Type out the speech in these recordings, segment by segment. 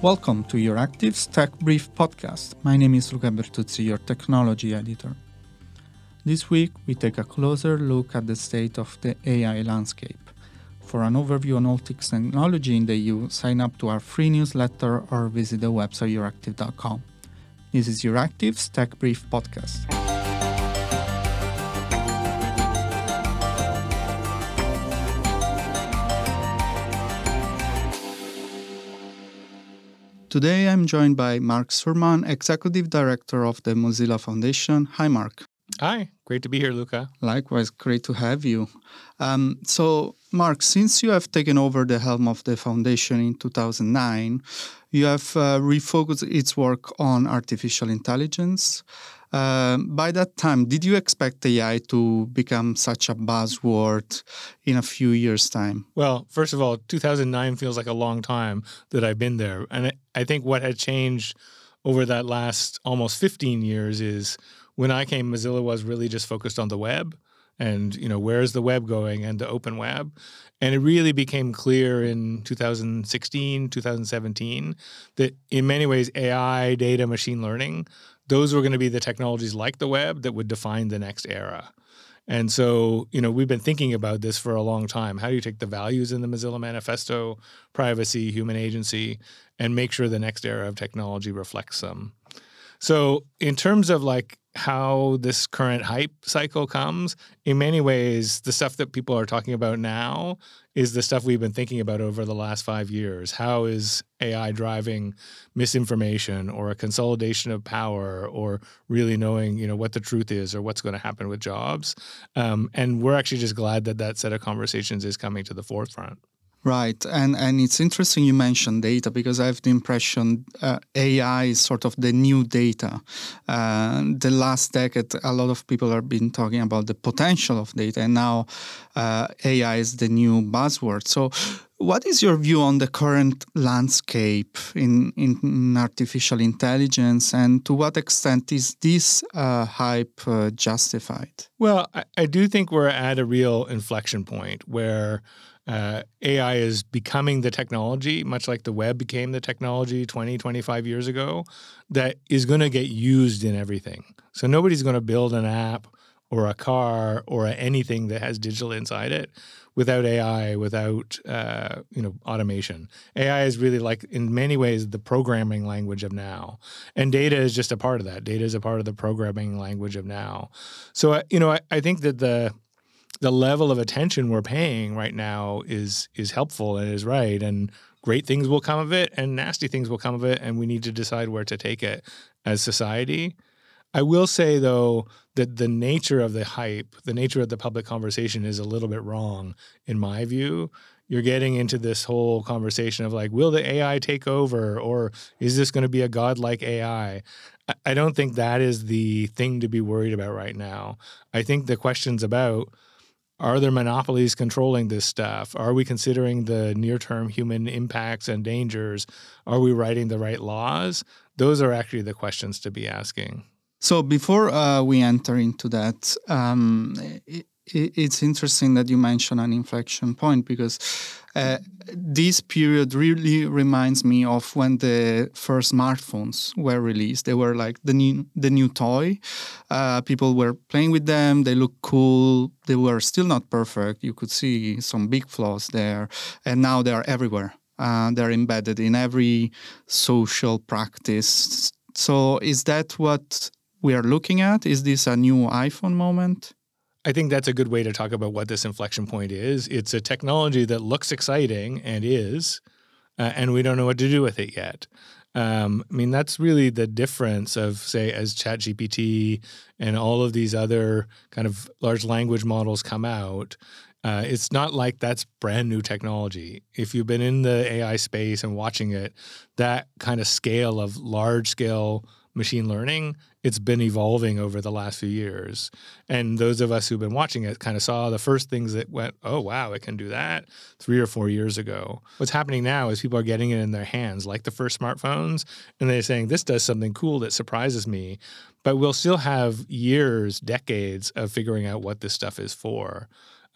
Welcome to Euractiv's Tech Brief podcast. My name is Luca Bertuzzi, your technology editor. This week, we take a closer look at the state of the AI landscape. For an overview on all technology in the EU, sign up to our free newsletter or visit the website euractiv.com. This is Euractiv's Tech Brief podcast. Today I'm joined by Mark Surman, Executive Director of the Mozilla Foundation. Hi, Mark. Hi, great to be here, Luca. Likewise, great to have you. Um, so, Mark, since you have taken over the helm of the foundation in 2009, you have uh, refocused its work on artificial intelligence. Um, by that time, did you expect AI to become such a buzzword in a few years' time? Well, first of all, 2009 feels like a long time that I've been there. And I think what had changed over that last almost 15 years is when I came, Mozilla was really just focused on the web and you know where's the web going and the open web and it really became clear in 2016 2017 that in many ways ai data machine learning those were going to be the technologies like the web that would define the next era. And so, you know, we've been thinking about this for a long time. How do you take the values in the Mozilla Manifesto, privacy, human agency, and make sure the next era of technology reflects them? So, in terms of like how this current hype cycle comes, in many ways, the stuff that people are talking about now is the stuff we've been thinking about over the last five years. How is AI driving misinformation or a consolidation of power or really knowing, you know, what the truth is or what's going to happen with jobs? Um, and we're actually just glad that that set of conversations is coming to the forefront. Right, and and it's interesting you mentioned data because I have the impression uh, AI is sort of the new data. Uh, the last decade, a lot of people have been talking about the potential of data, and now uh, AI is the new buzzword. So, what is your view on the current landscape in, in artificial intelligence, and to what extent is this uh, hype uh, justified? Well, I, I do think we're at a real inflection point where uh, AI is becoming the technology, much like the web became the technology 20, 25 years ago, that is going to get used in everything. So nobody's going to build an app or a car or anything that has digital inside it without AI, without uh, you know automation. AI is really like in many ways the programming language of now, and data is just a part of that. Data is a part of the programming language of now. So uh, you know I, I think that the the level of attention we're paying right now is is helpful and is right and great things will come of it and nasty things will come of it and we need to decide where to take it. As society i will say though that the nature of the hype the nature of the public conversation is a little bit wrong in my view. You're getting into this whole conversation of like will the ai take over or is this going to be a godlike ai i don't think that is the thing to be worried about right now. I think the questions about are there monopolies controlling this stuff? Are we considering the near term human impacts and dangers? Are we writing the right laws? Those are actually the questions to be asking. So, before uh, we enter into that, um, it's interesting that you mention an inflection point because uh, this period really reminds me of when the first smartphones were released. They were like the new the new toy. Uh, people were playing with them. They looked cool. They were still not perfect. You could see some big flaws there, and now they are everywhere. Uh, they're embedded in every social practice. So, is that what we are looking at? Is this a new iPhone moment? I think that's a good way to talk about what this inflection point is. It's a technology that looks exciting and is, uh, and we don't know what to do with it yet. Um, I mean, that's really the difference of, say, as ChatGPT and all of these other kind of large language models come out. Uh, it's not like that's brand new technology. If you've been in the AI space and watching it, that kind of scale of large scale machine learning, it's been evolving over the last few years. And those of us who've been watching it kind of saw the first things that went, oh, wow, it can do that three or four years ago. What's happening now is people are getting it in their hands, like the first smartphones, and they're saying, this does something cool that surprises me. But we'll still have years, decades of figuring out what this stuff is for.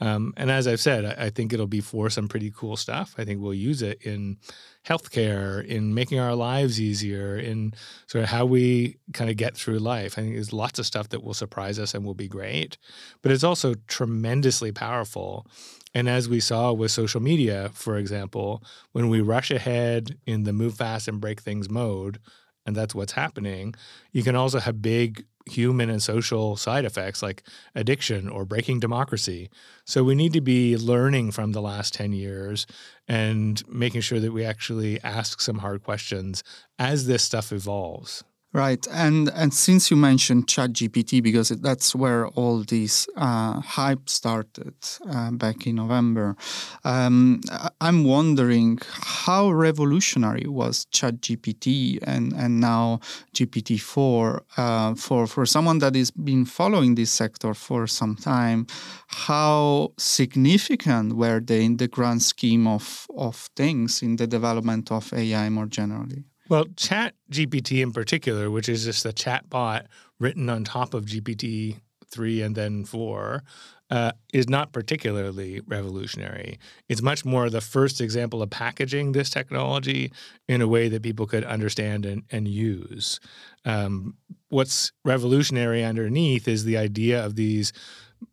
Um, and as I've said, I, I, think it'll be for some pretty cool stuff. I think we'll use it in healthcare, in making our lives easier, in sort of how we kind of get through life. I think there's lots of stuff that will surprise us and will be great, but it's also tremendously powerful. And as we saw with social media, for example, when we rush ahead in the move fast and break things mode, and that's what's happening, you can also have big human and social side effects like addiction or breaking democracy. So we need to be learning from the last 10 years and making sure that we actually ask some hard questions as this stuff evolves. Right, and and since you mentioned ChatGPT, because that's where all this uh, hype started uh, back in November, um, I'm wondering how revolutionary was ChatGPT and and now GPT four uh, for for someone that has been following this sector for some time. How significant were they in the grand scheme of of things in the development of AI more generally? Well, Chat GPT in particular, which is just a chat bot written on top of GPT 3 and then 4, uh, is not particularly revolutionary. It's much more the first example of packaging this technology in a way that people could understand and, and use. Um, what's revolutionary underneath is the idea of these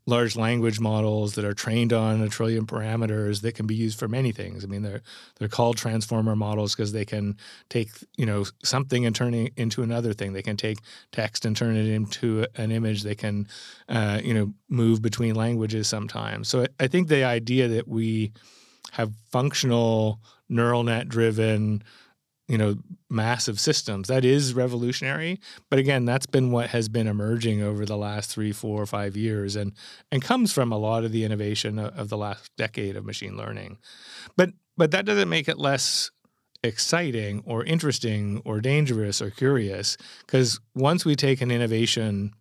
large language models that are trained on a trillion parameters that can be used for many things. I mean, they're they're called transformer models because they can take you know something and turn it into another thing. They can take text and turn it into an image. They can uh, you know move between languages sometimes. So I, I think the idea that we have functional neural net driven you know massive systems. That is revolutionary but again that's been what has been emerging over the last three four or five years and and comes from a lot of the innovation of the last decade of machine learning. But but that doesn't make it less exciting or interesting or dangerous or curious because once we take an innovation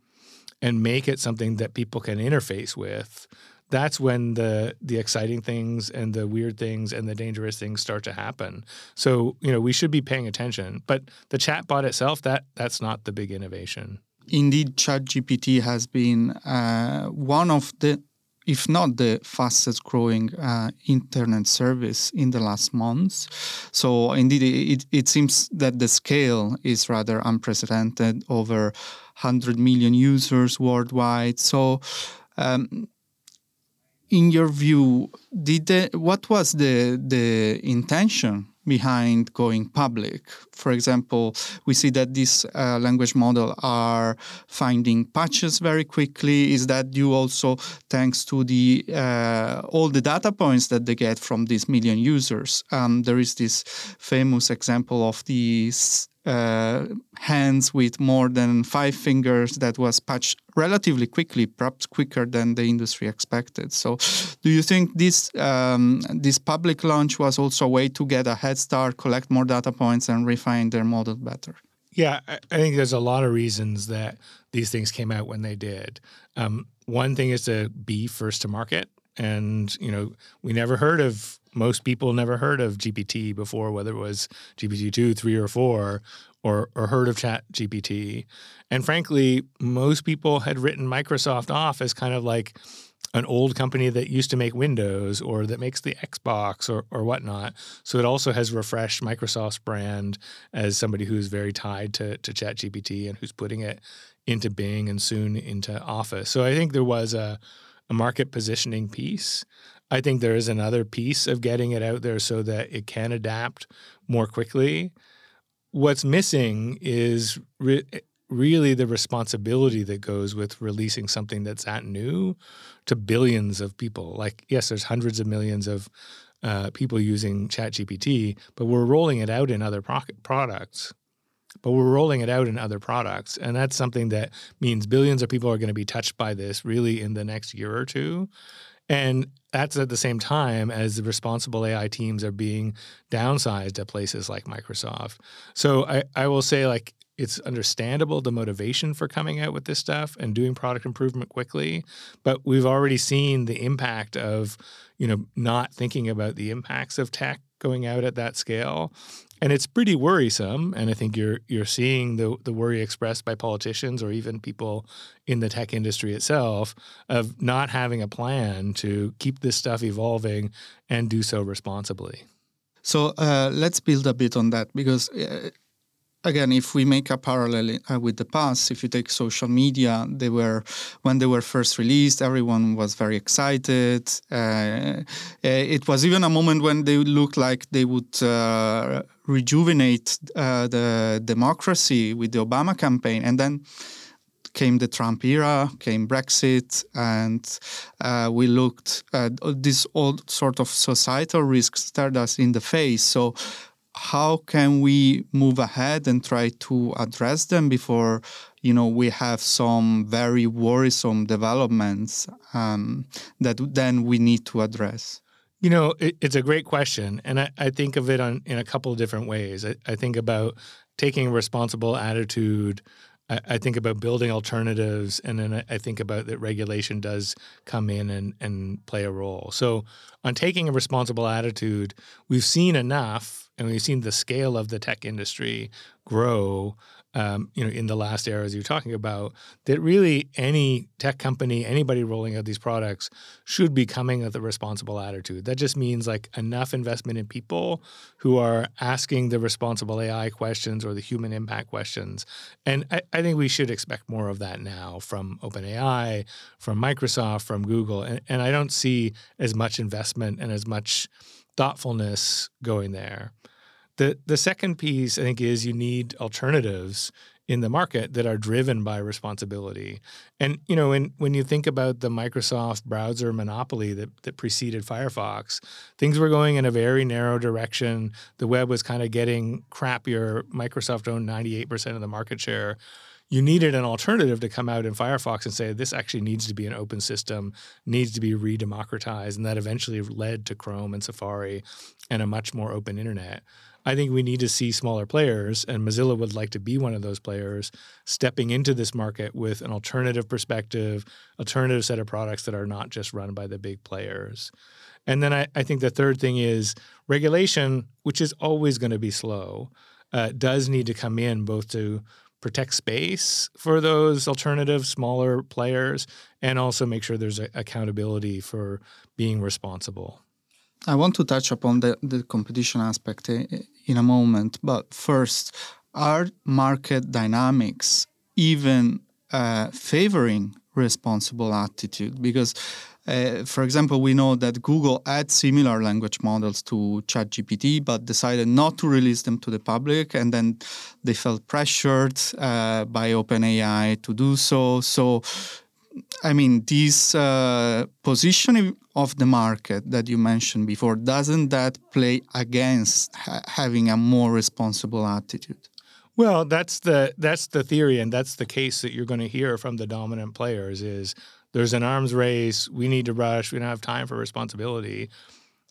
and make it something that people can interface with that's when the the exciting things and the weird things and the dangerous things start to happen. So you know we should be paying attention. But the chatbot itself, that that's not the big innovation. Indeed, ChatGPT has been uh, one of the if not the fastest growing uh, internet service in the last months. So, indeed, it, it seems that the scale is rather unprecedented over 100 million users worldwide. So, um, in your view, did what was the the intention behind going public? For example, we see that these uh, language model are finding patches very quickly. Is that due also thanks to the uh, all the data points that they get from these million users? Um, there is this famous example of these uh, hands with more than five fingers that was patched relatively quickly, perhaps quicker than the industry expected. So, do you think this um, this public launch was also a way to get a head start, collect more data points, and refine their model better? Yeah, I think there's a lot of reasons that these things came out when they did. Um, one thing is to be first to market, and you know we never heard of most people never heard of GPT before, whether it was GPT two, three, or four, or or heard of Chat GPT. And frankly, most people had written Microsoft off as kind of like an old company that used to make Windows or that makes the Xbox or, or whatnot. So it also has refreshed Microsoft's brand as somebody who's very tied to, to ChatGPT and who's putting it into Bing and soon into Office. So I think there was a, a market positioning piece. I think there is another piece of getting it out there so that it can adapt more quickly. What's missing is re- really the responsibility that goes with releasing something that's that new to billions of people. Like, yes, there's hundreds of millions of uh, people using ChatGPT, but we're rolling it out in other pro- products. But we're rolling it out in other products. And that's something that means billions of people are going to be touched by this really in the next year or two. And that's at the same time as the responsible AI teams are being downsized at places like Microsoft. So I, I will say, like, it's understandable the motivation for coming out with this stuff and doing product improvement quickly but we've already seen the impact of you know not thinking about the impacts of tech going out at that scale. And it's pretty worrisome. And I think you're you're seeing the the worry expressed by politicians or even people in the tech industry itself of not having a plan to keep this stuff evolving and do so responsibly. So uh, let's build a bit on that because uh, again, if we make a parallel uh, with the past, if you take social media, they were when they were first released, everyone was very excited. Uh, uh it was even a moment when they looked like they would uh, rejuvenate uh, the democracy with the Obama campaign, and then came the Trump era, came Brexit, and uh, we looked at this old sort of societal risks stared us in the face. So how can we move ahead and try to address them before you know we have some very worrisome developments um, that then we need to address? You know it, it's a great question and I, I, think of it on in a couple of different ways. I, I think about taking a responsible attitude. I, think about building alternatives, and then I think about that regulation does come in and, and play a role. So, on taking a responsible attitude, we've seen enough, and we've seen the scale of the tech industry grow um, you know, in the last era, as you're talking about, that really any tech company, anybody rolling out these products should be coming with a responsible attitude. That just means like enough investment in people who are asking the responsible AI questions or the human impact questions. And I, I think we should expect more of that now from OpenAI, from Microsoft, from Google. And, and I don't see as much investment and as much thoughtfulness going there. The the second piece I think is you need alternatives in the market that are driven by responsibility. And you know, when when you think about the Microsoft browser monopoly that that preceded Firefox, things were going in a very narrow direction. The web was kind of getting crappier. Microsoft owned 98% of the market share. You needed an alternative to come out in Firefox and say this actually needs to be an open system, needs to be re-democratized, and that eventually led to Chrome and Safari and a much more open internet. I think we need to see smaller players, and Mozilla would like to be one of those players stepping into this market with an alternative perspective, alternative set of products that are not just run by the big players. And then I, I think the third thing is regulation, which is always going to be slow, uh, does need to come in both to protect space for those alternative smaller players and also make sure there's accountability for being responsible. I want to touch upon the, the competition aspect eh, in a moment, but first, are market dynamics even uh, favoring responsible attitude? Because, uh, for example, we know that Google had similar language models to ChatGPT, but decided not to release them to the public, and then they felt pressured uh, by OpenAI to do so. So I mean, this uh, positioning of the market that you mentioned before, doesn't that play against ha- having a more responsible attitude? Well, that's the that's the theory, and that's the case that you're going to hear from the dominant players. Is there's an arms race? We need to rush. We don't have time for responsibility.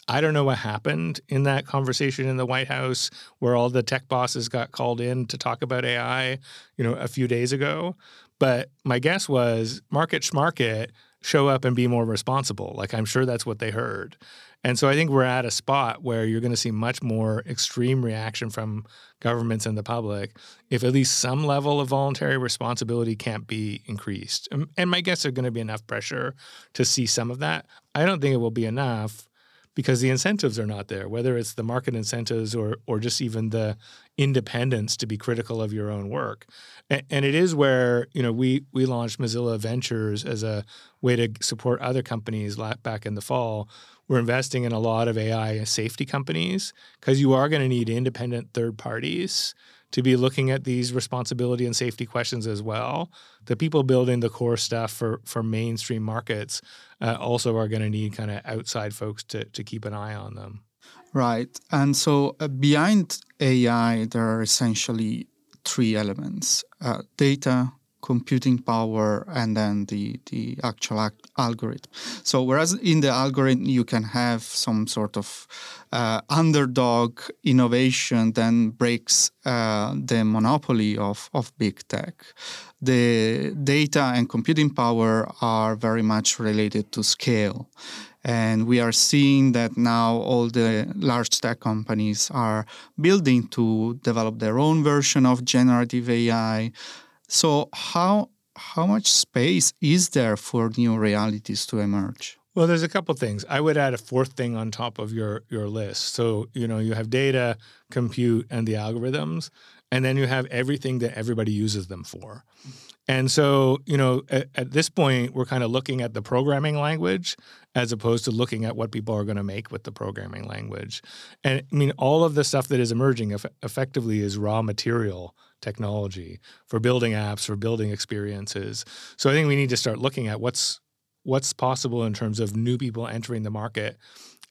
I don't know what happened in that conversation in the White House where all the tech bosses got called in to talk about AI, you know, a few days ago. But my guess was market schmarket show up and be more responsible. Like I'm sure that's what they heard. And so I think we're at a spot where you're going to see much more extreme reaction from governments and the public if at least some level of voluntary responsibility can't be increased. And my guess there's going to be enough pressure to see some of that. I don't think it will be enough because the incentives are not there, whether it's the market incentives or or just even the independence to be critical of your own work. And, and it is where you know we we launched Mozilla Ventures as a way to support other companies back in the fall. We're investing in a lot of AI safety companies because you are going to need independent third parties to be looking at these responsibility and safety questions as well. The people building the core stuff for for mainstream markets uh, also are going to need kind of outside folks to to keep an eye on them. Right, and so uh, behind AI, there are essentially three elements: uh, data, computing power and then the, the actual ac- algorithm. So, whereas in the algorithm you can have some sort of uh, underdog innovation then breaks uh, the monopoly of, of big tech, the data and computing power are very much related to scale. And we are seeing that now all the large tech companies are building to develop their own version of generative AI. So, how, how much space is there for new realities to emerge? Well, there's a couple things. I would add a fourth thing on top of your your list. So, you know, you have data, compute, and the algorithms, and then you have everything that everybody uses them for. And so, you know, at, at this point, we're kind of looking at the programming language as opposed to looking at what people are going to make with the programming language. And I mean, all of the stuff that is emerging eff- effectively is raw material technology for building apps, for building experiences. So I think we need to start looking at what's what's possible in terms of new people entering the market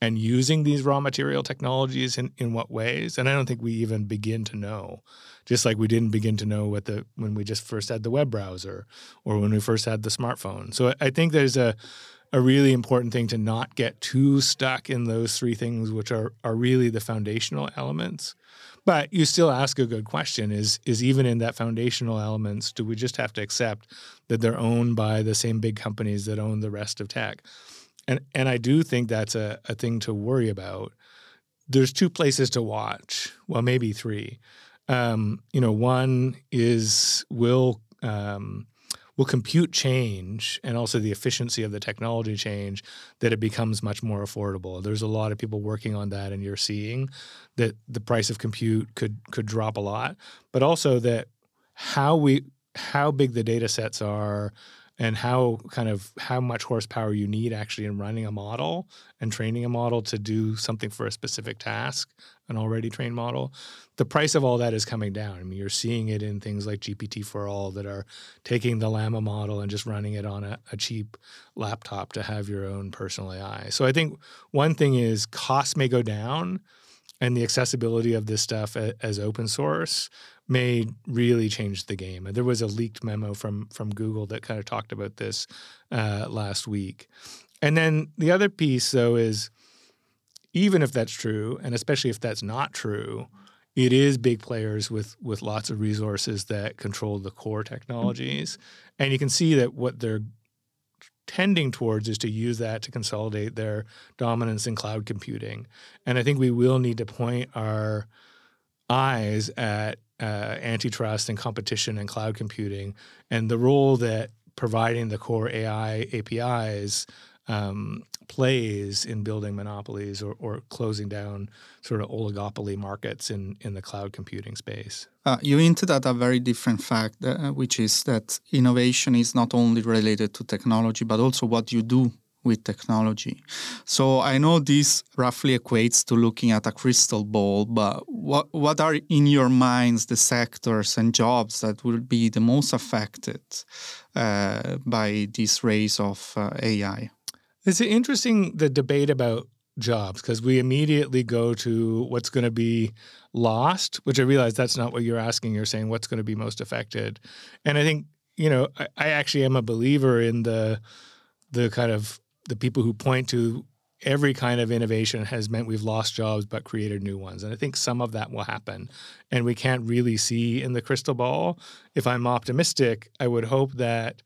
and using these raw material technologies in, in what ways? And i don't think we even begin to know just like we didn't begin to know what the when we just first had the web browser or when we first had the smartphone. So i think there's a a really important thing to not get too stuck in those three things which are are really the foundational elements. But you still ask a good question is is even in that foundational elements, do we just have to accept that they're owned by the same big companies that own the rest of tech? And and I do think that's a, a thing to worry about. There's two places to watch. Well, maybe three. Um, you know, one is will um, will compute change and also the efficiency of the technology change that it becomes much more affordable. There's a lot of people working on that, and you're seeing that the price of compute could could drop a lot, but also that how we how big the data sets are and how kind of how much horsepower you need actually in running a model and training a model to do something for a specific task an already trained model the price of all that is coming down. I mean you're seeing it in things like GPT4All that are taking the llama model and just running it on a, a cheap laptop to have your own personal ai so i think one thing is costs may go down and the accessibility of this stuff as open source may really change the game. And there was a leaked memo from from Google that kind of talked about this uh, last week. And then the other piece, though, is even if that's true, and especially if that's not true, it is big players with with lots of resources that control the core technologies, and you can see that what they're tending towards is to use that to consolidate their dominance in cloud computing. And I think we will need to point our eyes at uh, antitrust and competition and cloud computing and the role that providing the core AI APIs um, plays in building monopolies or, or, closing down sort of oligopoly markets in, in the cloud computing space. Uh, you hinted at a very different fact, uh, which is that innovation is not only related to technology, but also what you do with technology. So I know this roughly equates to looking at a crystal ball, but what what are in your minds the sectors and jobs that will be the most affected uh, by this race of uh, AI? It's interesting the debate about jobs because we immediately go to what's going to be lost, which I realize that's not what you're asking. You're saying what's going to be most affected, and I think you know I, I actually am a believer in the the kind of the people who point to every kind of innovation has meant we've lost jobs but created new ones. And I think some of that will happen. And we can't really see in the crystal ball. If I'm optimistic, I would hope that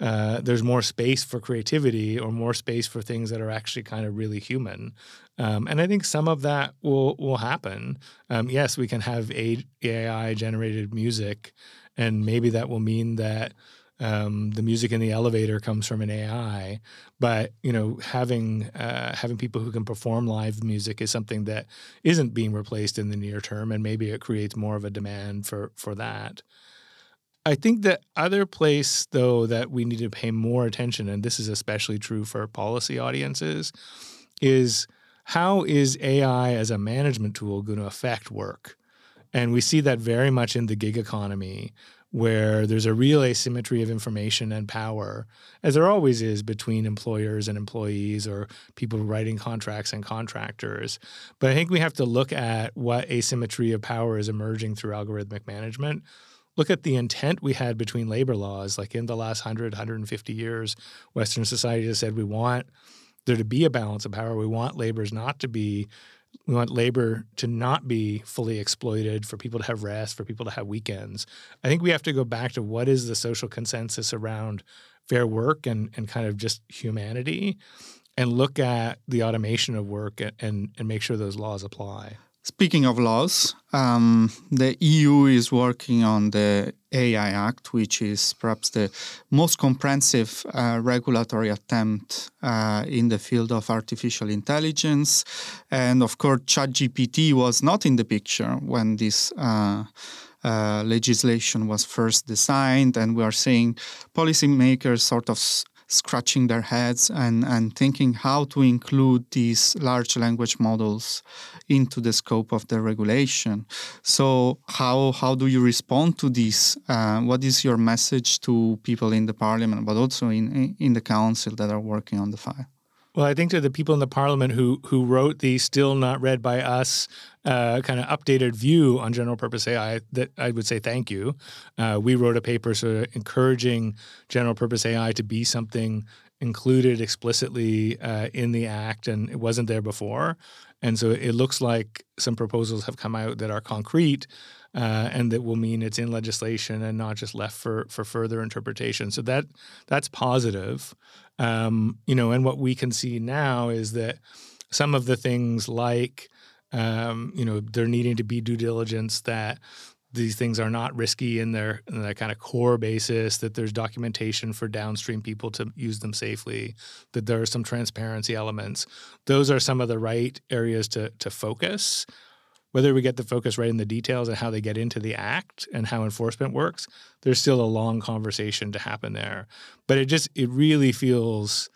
uh, there's more space for creativity or more space for things that are actually kind of really human. Um, and I think some of that will will happen. Um, yes, we can have AI generated music, and maybe that will mean that um, the music in the elevator comes from an AI, but you know having uh, having people who can perform live music is something that isn't being replaced in the near term, and maybe it creates more of a demand for for that. I think the other place though that we need to pay more attention, and this is especially true for policy audiences, is how is AI as a management tool going to affect work? And we see that very much in the gig economy, where there's a real asymmetry of information and power, as there always is between employers and employees or people writing contracts and contractors. But I think we have to look at what asymmetry of power is emerging through algorithmic management. Look at the intent we had between labor laws. Like in the last 100, 150 years, Western society has said we want there to be a balance of power. We want laborers not to be we want labor to not be fully exploited, for people to have rest, for people to have weekends. I think we have to go back to what is the social consensus around fair work and, and kind of just humanity. and look at the automation of work and, and, and make sure those laws apply. Speaking of laws, um, the EU is working on the AI Act, which is perhaps the most comprehensive uh, regulatory attempt uh, in the field of artificial intelligence. And of course, ChatGPT was not in the picture when this. Uh, uh legislation was first designed, and we are seeing policymakers sort of scratching their heads and, and thinking how to include these large language models into the scope of the regulation. So, how, how do you respond to this? Uh, what is your message to people in the parliament, but also in, in the council that are working on the file? Well, I think to the people in the parliament who who wrote the still not read by us uh, kind of updated view on general purpose AI, that I would say thank you. Uh, we wrote a paper sort of encouraging general purpose AI to be something included explicitly uh, in the act, and it wasn't there before. And so it looks like some proposals have come out that are concrete uh, and that will mean it's in legislation and not just left for for further interpretation. So that that's positive. Um, you know, and what we can see now is that some of the things like um, you know there needing to be due diligence that these things are not risky in their, in their kind of core basis, that there's documentation for downstream people to use them safely, that there are some transparency elements. Those are some of the right areas to, to focus. Whether we get the focus right in the details and how they get into the act and how enforcement works, there's still a long conversation to happen there. But it just, it really feels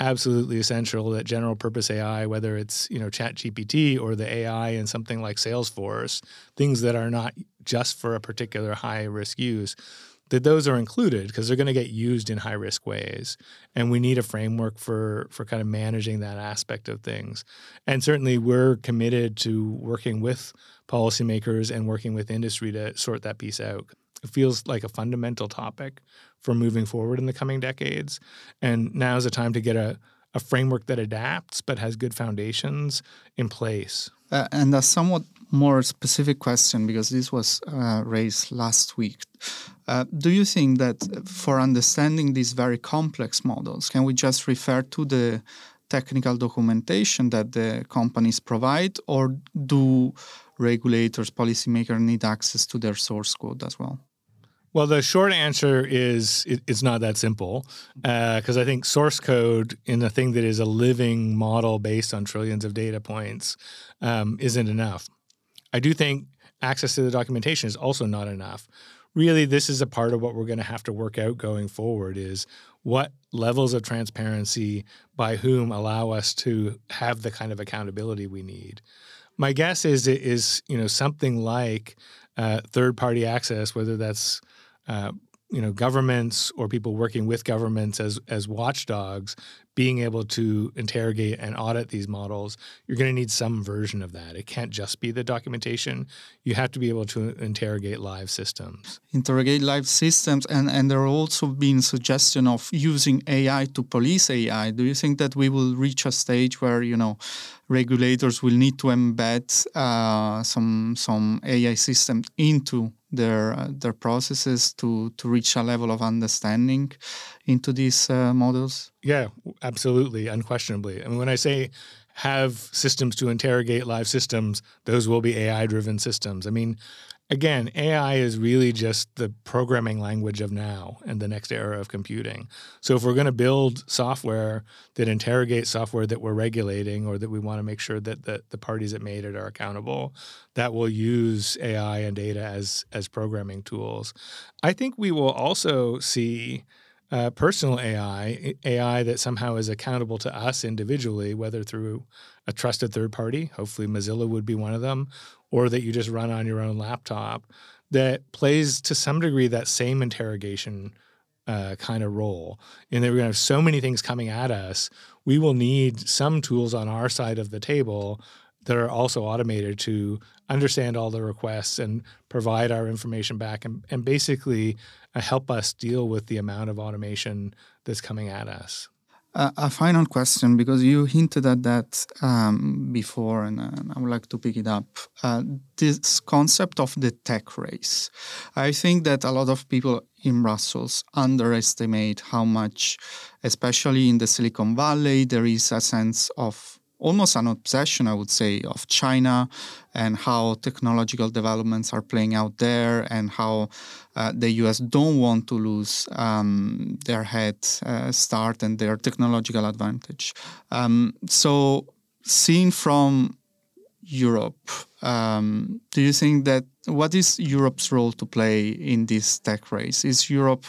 absolutely essential that general purpose AI, whether it's you know Chat GPT or the AI in something like Salesforce, things that are not just for a particular high risk use, that those are included because they're going to get used in high risk ways, and we need a framework for for kind of managing that aspect of things. And certainly, we're committed to working with policymakers and working with industry to sort that piece out. It feels like a fundamental topic for moving forward in the coming decades. And now is the time to get a, a framework that adapts but has good foundations in place. Uh, and a somewhat more specific question, because this was uh, raised last week. Uh, do you think that for understanding these very complex models, can we just refer to the technical documentation that the companies provide, or do regulators, policymakers need access to their source code as well? Well, the short answer is it, it's not that simple because uh, I think source code in a thing that is a living model based on trillions of data points um, isn't enough. I do think access to the documentation is also not enough. Really, this is a part of what we're going to have to work out going forward is what levels of transparency by whom allow us to have the kind of accountability we need. My guess is it is you know something like uh, third party access, whether that's uh, you know governments or people working with governments as as watchdogs being able to interrogate and audit these models you're going to need some version of that. It can't just be the documentation. You have to be able to interrogate live systems. Interrogate live systems and and there are also been suggestion of using ai to police ai do you think that we will reach a stage where you know regulators will need to embed uh, some some ai system into their uh, their processes to to reach a level of understanding into these uh, models? Yeah, absolutely, unquestionably. I mean, when I say have systems to interrogate live systems, those will be AI driven systems. I mean, again, AI is really just the programming language of now and the next era of computing. So if we're going to build software that interrogates software that we're regulating or that we want to make sure that the, the parties that made it are accountable, that will use AI and data as as programming tools. I think we will also see uh, personal AI, AI that somehow is accountable to us individually, whether through a trusted third party, hopefully Mozilla would be one of them, or that you just run on your own laptop, that plays to some degree that same interrogation uh, kind of role. And that we're going to have so many things coming at us, we will need some tools on our side of the table that are also automated to understand all the requests and provide our information back and, and basically uh, help us deal with the amount of automation that's coming at us. a, a, final question because you hinted at that um, before, and uh, I would like to pick it up. Uh, this concept of the tech race. I think that a lot of people in Brussels underestimate how much, especially in the Silicon Valley, there is a sense of almost an obsession, I would say, of China and how technological developments are playing out there and how uh, the US don't want to lose um, their head uh, start and their technological advantage. Um, so, seen from Europe, um, do you think that what is Europe's role to play in this tech race? Is Europe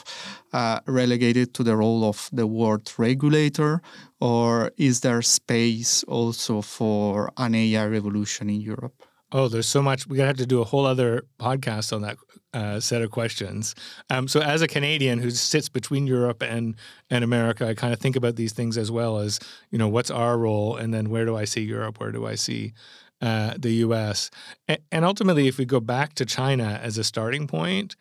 uh, relegated to the role of the world regulator, or is there space also for an AI revolution in Europe? Oh, there's so much. We're gonna have to do a whole other podcast on that uh, set of questions. Um, so, as a Canadian who sits between Europe and and America, I kind of think about these things as well as you know what's our role, and then where do I see Europe? Where do I see uh, the U.S. And, and ultimately, if we go back to China as a starting point,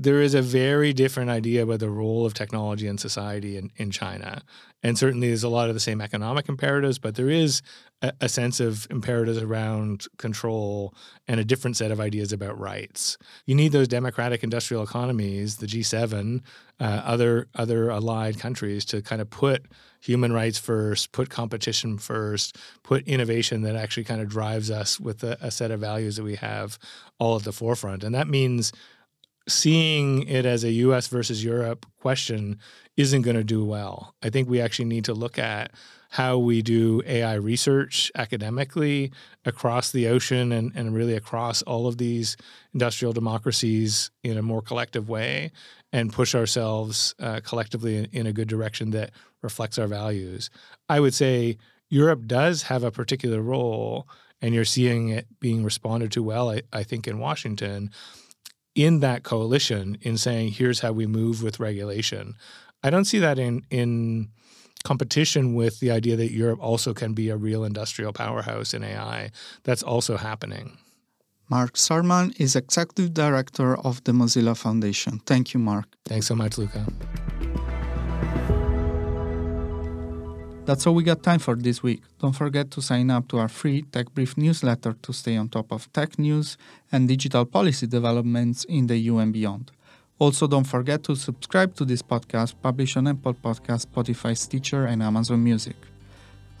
there is a very different idea about the role of technology in society in, in China. And certainly there's a lot of the same economic imperatives, but there is a, a, sense of imperatives around control and a different set of ideas about rights. You need those democratic industrial economies, the G7, uh, other other allied countries to kind of put human rights first, put competition first, put innovation that actually kind of drives us with a, a set of values that we have all at the forefront. And that means seeing it as a US versus Europe question isn't going to do well. I think we actually need to look at how we do AI research academically across the ocean and, and really across all of these industrial democracies in a more collective way and push ourselves uh, collectively in, in a good direction that reflects our values. I would say Europe does have a particular role, and you're seeing it being responded to well, I, I think, in Washington in that coalition in saying, here's how we move with regulation. I don't see that in in competition with the idea that Europe also can be a real industrial powerhouse in AI. That's also happening. Mark Surman is Executive Director of the Mozilla Foundation. Thank you, Mark. Thanks so much, Luca. That's all we got time for this week. Don't forget to sign up to our free Tech Brief newsletter to stay on top of tech news and digital policy developments in the EU and beyond. Also, don't forget to subscribe to this podcast published on Apple Podcast, Spotify, Stitcher, and Amazon Music.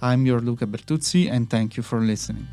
I'm your Luca Bertuzzi, and thank you for listening.